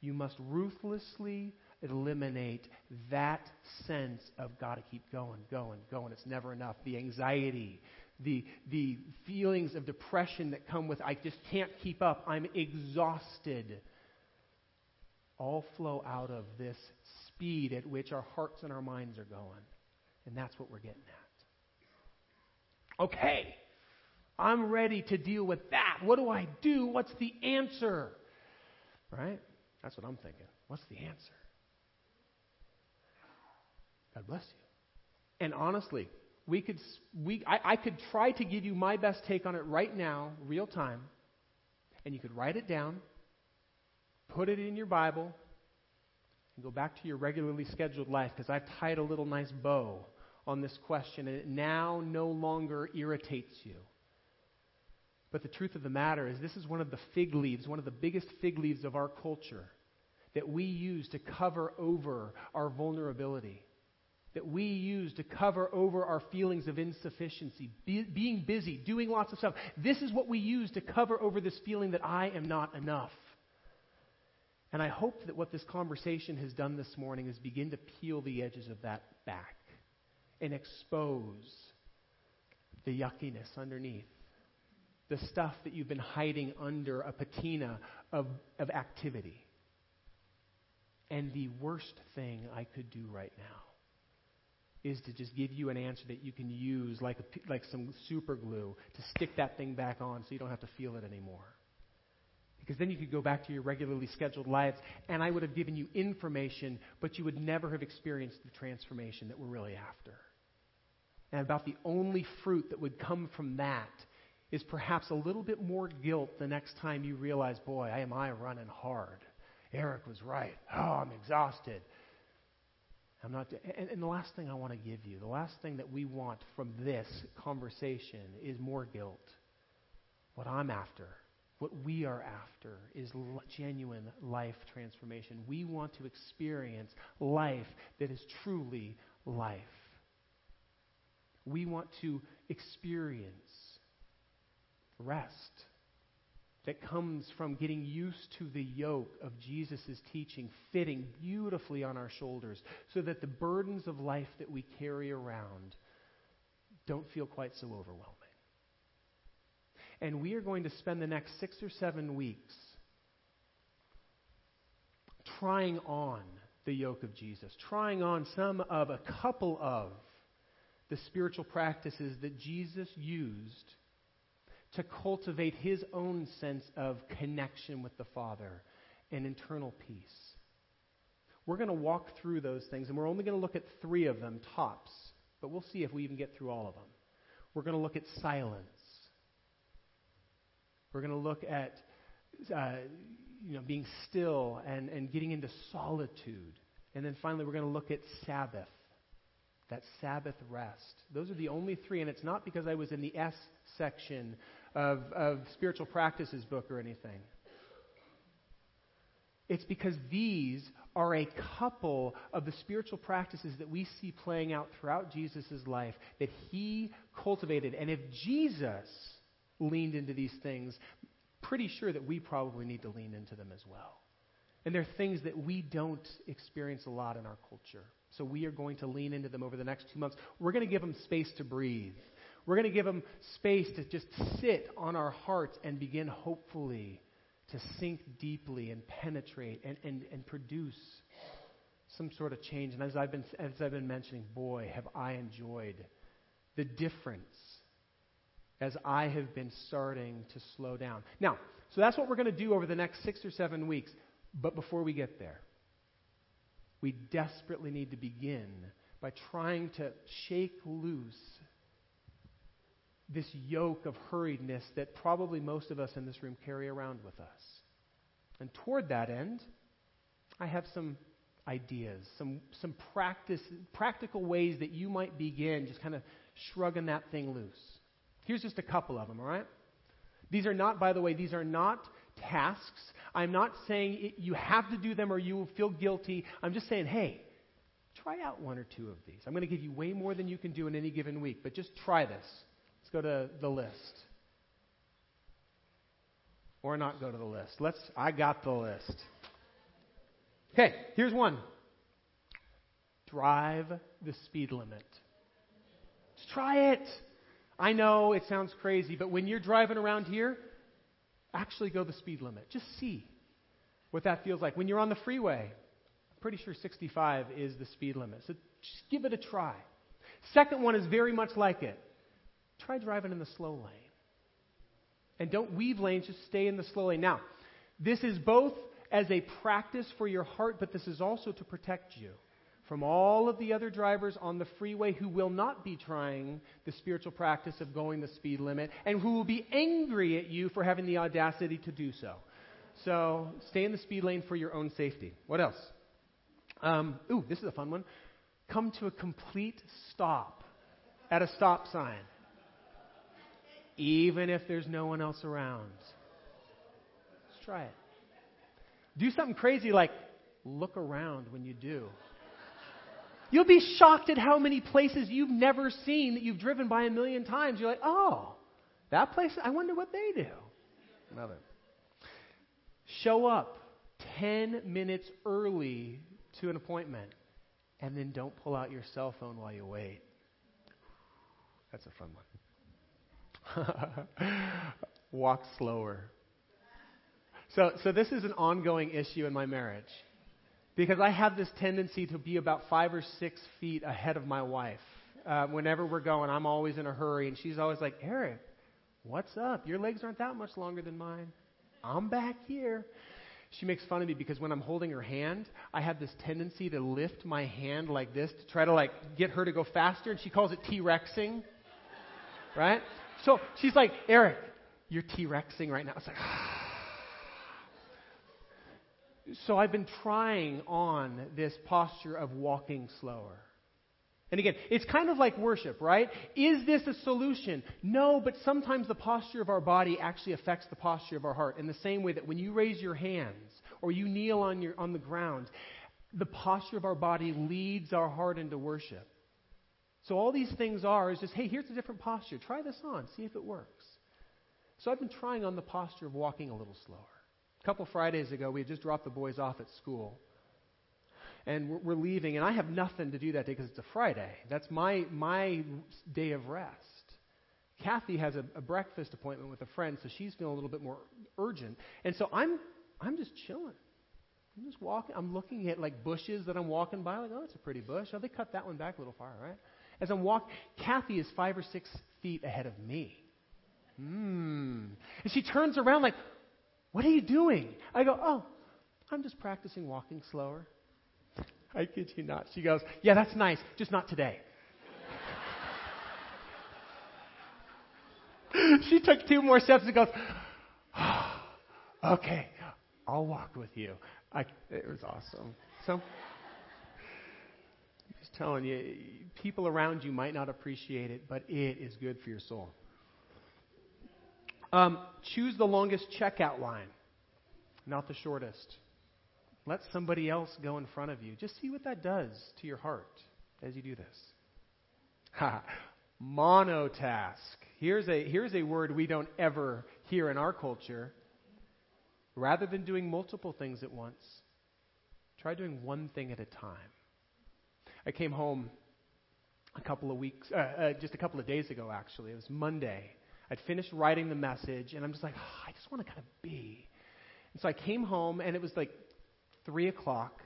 You must ruthlessly eliminate that sense of got to keep going, going, going. It's never enough. The anxiety, the, the feelings of depression that come with, I just can't keep up, I'm exhausted, all flow out of this speed at which our hearts and our minds are going. And that's what we're getting at. Okay, I'm ready to deal with that. What do I do? What's the answer? Right? That's what I'm thinking. What's the answer? God bless you. And honestly, we could, we, I, I could try to give you my best take on it right now, real time, and you could write it down, put it in your Bible, and go back to your regularly scheduled life because I've tied a little nice bow on this question, and it now no longer irritates you. But the truth of the matter is, this is one of the fig leaves, one of the biggest fig leaves of our culture that we use to cover over our vulnerability that we use to cover over our feelings of insufficiency, be, being busy, doing lots of stuff. This is what we use to cover over this feeling that I am not enough. And I hope that what this conversation has done this morning is begin to peel the edges of that back and expose the yuckiness underneath. The stuff that you've been hiding under a patina of, of activity. And the worst thing I could do right now is to just give you an answer that you can use like, a, like some super glue to stick that thing back on so you don't have to feel it anymore. Because then you could go back to your regularly scheduled lives, and I would have given you information, but you would never have experienced the transformation that we're really after. And about the only fruit that would come from that is perhaps a little bit more guilt the next time you realize, boy, am I running hard. Eric was right. Oh, I'm exhausted. I'm not, and, and the last thing I want to give you, the last thing that we want from this conversation is more guilt. What I'm after, what we are after, is genuine life transformation. We want to experience life that is truly life. We want to experience rest that comes from getting used to the yoke of Jesus' teaching fitting beautifully on our shoulders so that the burdens of life that we carry around don't feel quite so overwhelming. And we are going to spend the next six or seven weeks trying on the yoke of Jesus, trying on some of a couple of the spiritual practices that Jesus used to cultivate his own sense of connection with the Father and internal peace. We're going to walk through those things, and we're only going to look at three of them tops, but we'll see if we even get through all of them. We're going to look at silence. We're going to look at uh, you know, being still and, and getting into solitude. And then finally, we're going to look at Sabbath, that Sabbath rest. Those are the only three, and it's not because I was in the S section of, of spiritual practices book or anything. It's because these are a couple of the spiritual practices that we see playing out throughout Jesus' life that he cultivated. And if Jesus leaned into these things, pretty sure that we probably need to lean into them as well. And they're things that we don't experience a lot in our culture. So we are going to lean into them over the next two months. We're going to give them space to breathe. We're going to give them space to just sit on our hearts and begin, hopefully, to sink deeply and penetrate and, and, and produce some sort of change. And as I've, been, as I've been mentioning, boy, have I enjoyed the difference as I have been starting to slow down. Now, so that's what we're going to do over the next six or seven weeks. But before we get there, we desperately need to begin by trying to shake loose this yoke of hurriedness that probably most of us in this room carry around with us. And toward that end, I have some ideas, some, some practice, practical ways that you might begin just kind of shrugging that thing loose. Here's just a couple of them, all right? These are not, by the way, these are not tasks. I'm not saying it, you have to do them or you will feel guilty. I'm just saying, hey, try out one or two of these. I'm going to give you way more than you can do in any given week, but just try this. Let's go to the list. Or not go to the list. Let's I got the list. Okay, here's one. Drive the speed limit. Just try it. I know it sounds crazy, but when you're driving around here, actually go the speed limit. Just see what that feels like. When you're on the freeway, I'm pretty sure 65 is the speed limit. So just give it a try. Second one is very much like it. Try driving in the slow lane. And don't weave lanes, just stay in the slow lane. Now, this is both as a practice for your heart, but this is also to protect you from all of the other drivers on the freeway who will not be trying the spiritual practice of going the speed limit and who will be angry at you for having the audacity to do so. So stay in the speed lane for your own safety. What else? Um, ooh, this is a fun one. Come to a complete stop at a stop sign, even if there's no one else around. Let's try it. Do something crazy like look around when you do. You'll be shocked at how many places you've never seen that you've driven by a million times. You're like, oh, that place, I wonder what they do. Love it. Show up 10 minutes early to an appointment, and then don't pull out your cell phone while you wait. That's a fun one. Walk slower. So, so this is an ongoing issue in my marriage. Because I have this tendency to be about five or six feet ahead of my wife. Uh, whenever we're going, I'm always in a hurry, and she's always like, Eric, what's up? Your legs aren't that much longer than mine. I'm back here. She makes fun of me because when I'm holding her hand, I have this tendency to lift my hand like this to try to like get her to go faster, and she calls it T-Rexing. Right? So she's like, Eric, you're T-Rexing right now. It's like, so I've been trying on this posture of walking slower. And again, it's kind of like worship, right? Is this a solution? No, but sometimes the posture of our body actually affects the posture of our heart in the same way that when you raise your hands or you kneel on, your, on the ground, the posture of our body leads our heart into worship. So all these things are is just, hey, here's a different posture. Try this on, see if it works. So I've been trying on the posture of walking a little slower. Couple Fridays ago, we had just dropped the boys off at school. And we're, we're leaving, and I have nothing to do that day because it's a Friday. That's my, my day of rest. Kathy has a, a breakfast appointment with a friend, so she's feeling a little bit more urgent. And so I'm, I'm just chilling. I'm just walking. I'm looking at like bushes that I'm walking by. Like, oh, that's a pretty bush. Oh, they cut that one back a little far, right? As I'm walking, Kathy is five or six feet ahead of me. Hmm. And she turns around like, what are you doing? I go, Oh, I'm just practicing walking slower. I kid you not. She goes, Yeah, that's nice, just not today. she took two more steps and goes, oh, Okay, I'll walk with you. I, it was awesome. So, I'm just telling you, people around you might not appreciate it, but it is good for your soul. Um, choose the longest checkout line, not the shortest. Let somebody else go in front of you. Just see what that does to your heart as you do this. Ha! Monotask. Here's a, here's a word we don't ever hear in our culture. Rather than doing multiple things at once, try doing one thing at a time. I came home a couple of weeks, uh, uh, just a couple of days ago, actually. It was Monday. I'd finished writing the message, and I'm just like, oh, I just want to kind of be. And so I came home, and it was like 3 o'clock,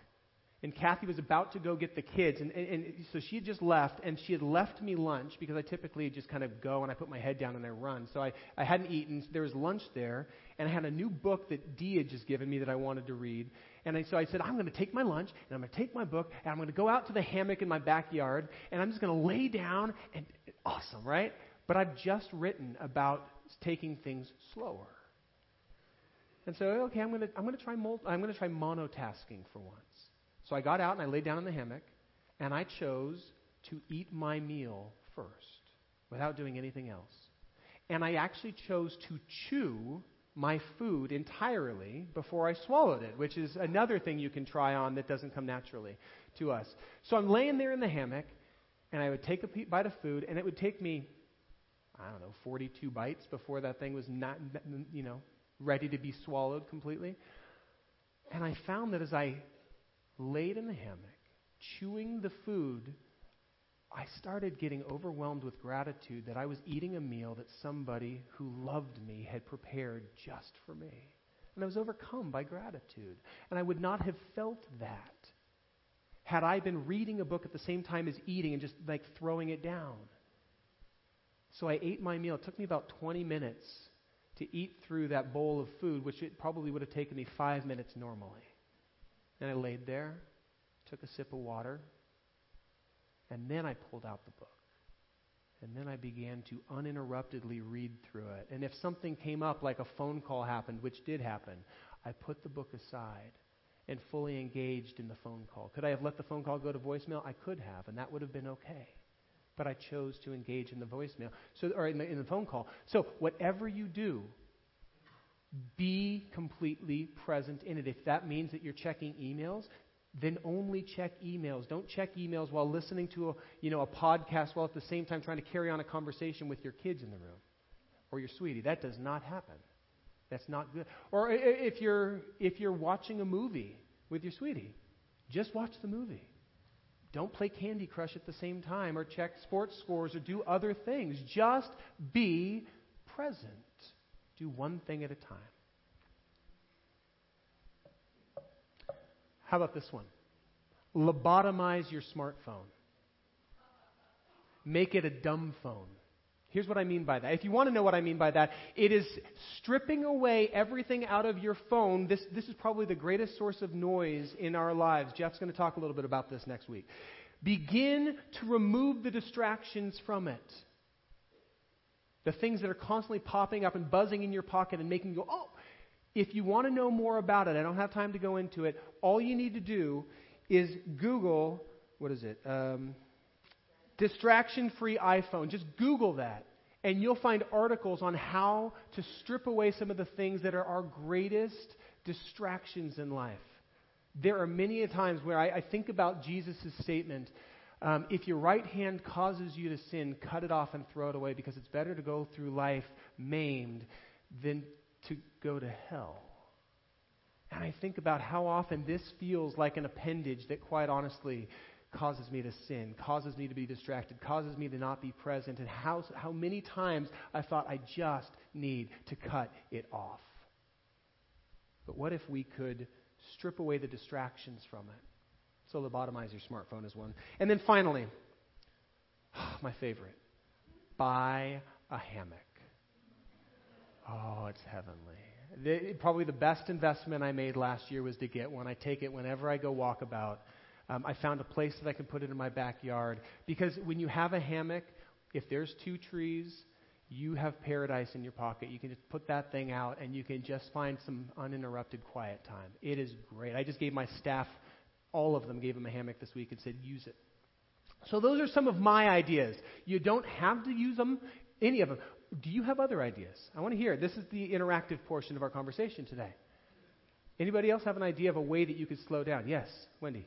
and Kathy was about to go get the kids. And, and, and, so she had just left, and she had left me lunch because I typically just kind of go and I put my head down and I run. So I, I hadn't eaten. There was lunch there, and I had a new book that Dee had just given me that I wanted to read. And I, so I said, I'm going to take my lunch, and I'm going to take my book, and I'm going to go out to the hammock in my backyard, and I'm just going to lay down. And awesome, right? But I've just written about taking things slower. And so, okay, I'm going to I'm to try mul- I'm going to try monotasking for once. So I got out and I laid down in the hammock, and I chose to eat my meal first without doing anything else. And I actually chose to chew my food entirely before I swallowed it, which is another thing you can try on that doesn't come naturally to us. So I'm laying there in the hammock, and I would take a bite of food, and it would take me I don't know, 42 bites before that thing was not, you know, ready to be swallowed completely. And I found that as I laid in the hammock, chewing the food, I started getting overwhelmed with gratitude that I was eating a meal that somebody who loved me had prepared just for me. And I was overcome by gratitude. And I would not have felt that had I been reading a book at the same time as eating and just like throwing it down. So I ate my meal. It took me about 20 minutes to eat through that bowl of food, which it probably would have taken me five minutes normally. And I laid there, took a sip of water, and then I pulled out the book. And then I began to uninterruptedly read through it. And if something came up, like a phone call happened, which did happen, I put the book aside and fully engaged in the phone call. Could I have let the phone call go to voicemail? I could have, and that would have been okay. But I chose to engage in the voicemail, so, or in the, in the phone call. So, whatever you do, be completely present in it. If that means that you're checking emails, then only check emails. Don't check emails while listening to a, you know, a podcast while at the same time trying to carry on a conversation with your kids in the room or your sweetie. That does not happen. That's not good. Or if you're, if you're watching a movie with your sweetie, just watch the movie. Don't play Candy Crush at the same time or check sports scores or do other things. Just be present. Do one thing at a time. How about this one? Lobotomize your smartphone. Make it a dumb phone. Here's what I mean by that. If you want to know what I mean by that, it is stripping away everything out of your phone. This, this is probably the greatest source of noise in our lives. Jeff's going to talk a little bit about this next week. Begin to remove the distractions from it. The things that are constantly popping up and buzzing in your pocket and making you go, oh, if you want to know more about it, I don't have time to go into it. All you need to do is Google, what is it? Um, distraction free iPhone. Just Google that. And you'll find articles on how to strip away some of the things that are our greatest distractions in life. There are many times where I, I think about Jesus' statement um, if your right hand causes you to sin, cut it off and throw it away because it's better to go through life maimed than to go to hell. And I think about how often this feels like an appendage that, quite honestly, causes me to sin, causes me to be distracted, causes me to not be present, and how, how many times I thought I just need to cut it off. But what if we could strip away the distractions from it? So, lobotomize your smartphone is one. And then finally, my favorite buy a hammock. Oh, it's heavenly. The, probably the best investment I made last year was to get one. I take it whenever I go walkabout. Um, I found a place that I can put it in my backyard because when you have a hammock, if there's two trees, you have paradise in your pocket. You can just put that thing out and you can just find some uninterrupted quiet time. It is great. I just gave my staff, all of them, gave them a hammock this week and said, use it. So those are some of my ideas. You don't have to use them, any of them. Do you have other ideas? I want to hear. This is the interactive portion of our conversation today. Anybody else have an idea of a way that you could slow down? Yes, Wendy.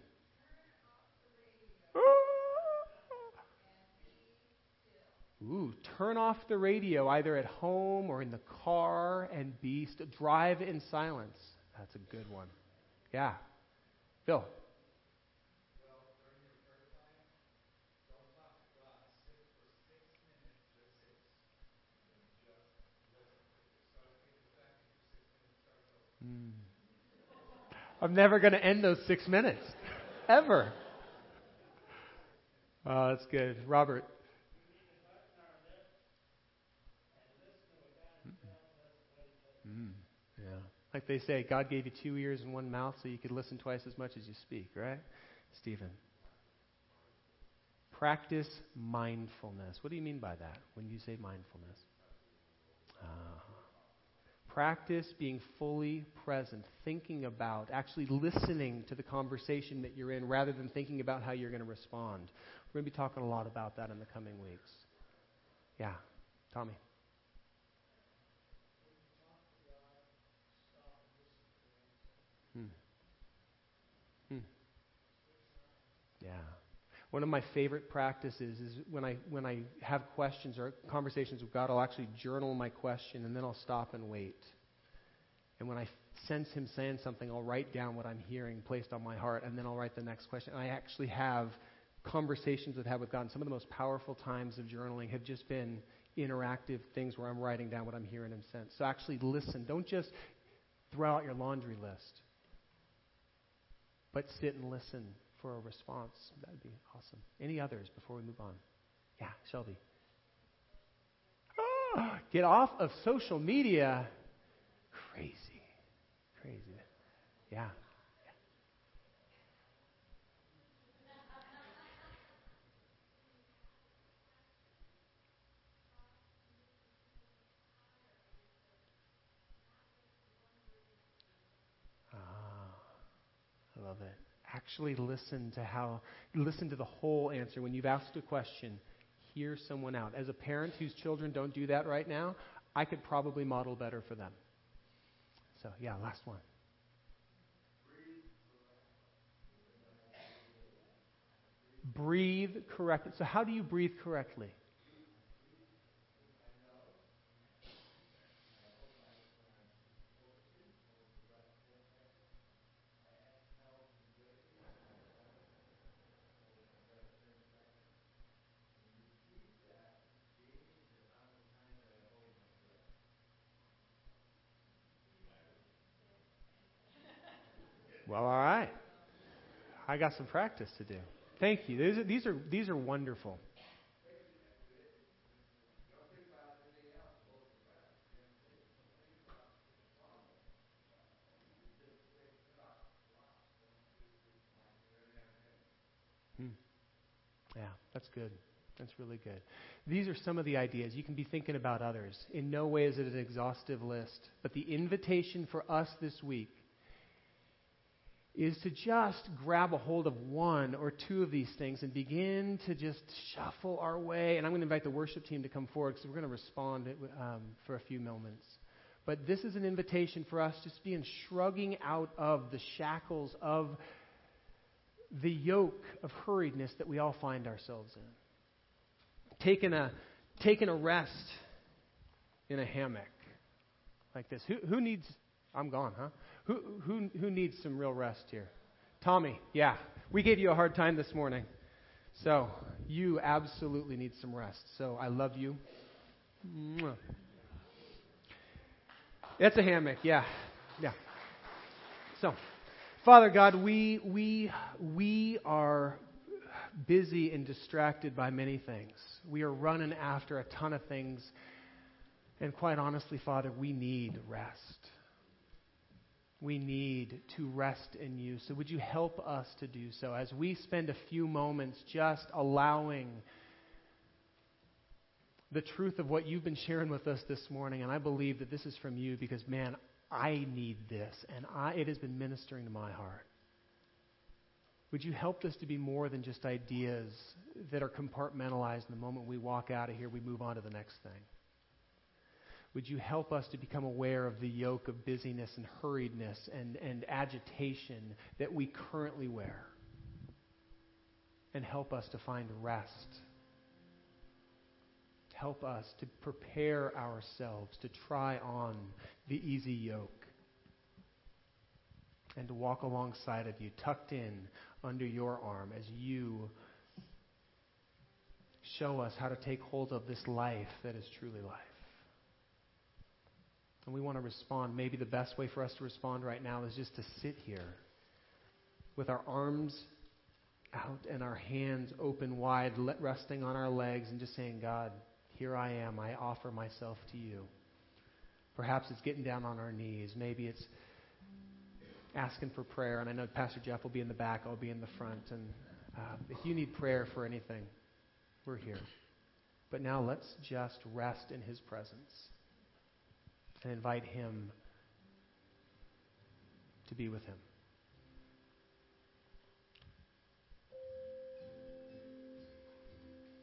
Ooh, turn off the radio either at home or in the car and be st- drive in silence. That's a good one. Yeah. Bill. Hmm. I'm never going to end those six minutes. Ever. Oh, that's good. Robert. Mm, yeah. Like they say, God gave you two ears and one mouth so you could listen twice as much as you speak, right? Stephen. Practice mindfulness. What do you mean by that when you say mindfulness? Uh, Practice being fully present, thinking about, actually listening to the conversation that you're in rather than thinking about how you're going to respond. We're going to be talking a lot about that in the coming weeks. Yeah, Tommy. Yeah. One of my favorite practices is when I when I have questions or conversations with God, I'll actually journal my question and then I'll stop and wait. And when I sense Him saying something, I'll write down what I'm hearing placed on my heart, and then I'll write the next question. And I actually have conversations I've had with God, and some of the most powerful times of journaling have just been interactive things where I'm writing down what I'm hearing and sense. So actually listen. Don't just throw out your laundry list, but sit and listen for a response. That would be awesome. Any others before we move on? Yeah, Shelby. Oh, get off of social media. Crazy. Crazy. Yeah. love it. Actually listen to how, listen to the whole answer. When you've asked a question, hear someone out. As a parent whose children don't do that right now, I could probably model better for them. So, yeah, last one. Breathe correctly. So, how do you breathe correctly? Well, all right. I got some practice to do. Thank you. These are, these are, these are wonderful. Hmm. Yeah, that's good. That's really good. These are some of the ideas. You can be thinking about others. In no way is it an exhaustive list, but the invitation for us this week is to just grab a hold of one or two of these things and begin to just shuffle our way. And I'm going to invite the worship team to come forward because we're going to respond um, for a few moments. But this is an invitation for us just being shrugging out of the shackles of the yoke of hurriedness that we all find ourselves in. Taking a, taking a rest in a hammock like this. Who, who needs, I'm gone, huh? Who, who, needs some real rest here? Tommy, yeah. We gave you a hard time this morning. So you absolutely need some rest. So I love you. It's a hammock, yeah. Yeah. So, Father God, we, we, we are busy and distracted by many things. We are running after a ton of things. And quite honestly, Father, we need rest we need to rest in you. So, would you help us to do so as we spend a few moments just allowing the truth of what you've been sharing with us this morning? And I believe that this is from you because, man, I need this, and I, it has been ministering to my heart. Would you help this to be more than just ideas that are compartmentalized? And the moment we walk out of here, we move on to the next thing. Would you help us to become aware of the yoke of busyness and hurriedness and, and agitation that we currently wear? And help us to find rest. Help us to prepare ourselves to try on the easy yoke and to walk alongside of you, tucked in under your arm as you show us how to take hold of this life that is truly life. And we want to respond. Maybe the best way for us to respond right now is just to sit here with our arms out and our hands open wide, resting on our legs, and just saying, God, here I am. I offer myself to you. Perhaps it's getting down on our knees. Maybe it's asking for prayer. And I know Pastor Jeff will be in the back, I'll be in the front. And uh, if you need prayer for anything, we're here. But now let's just rest in his presence and invite Him to be with Him.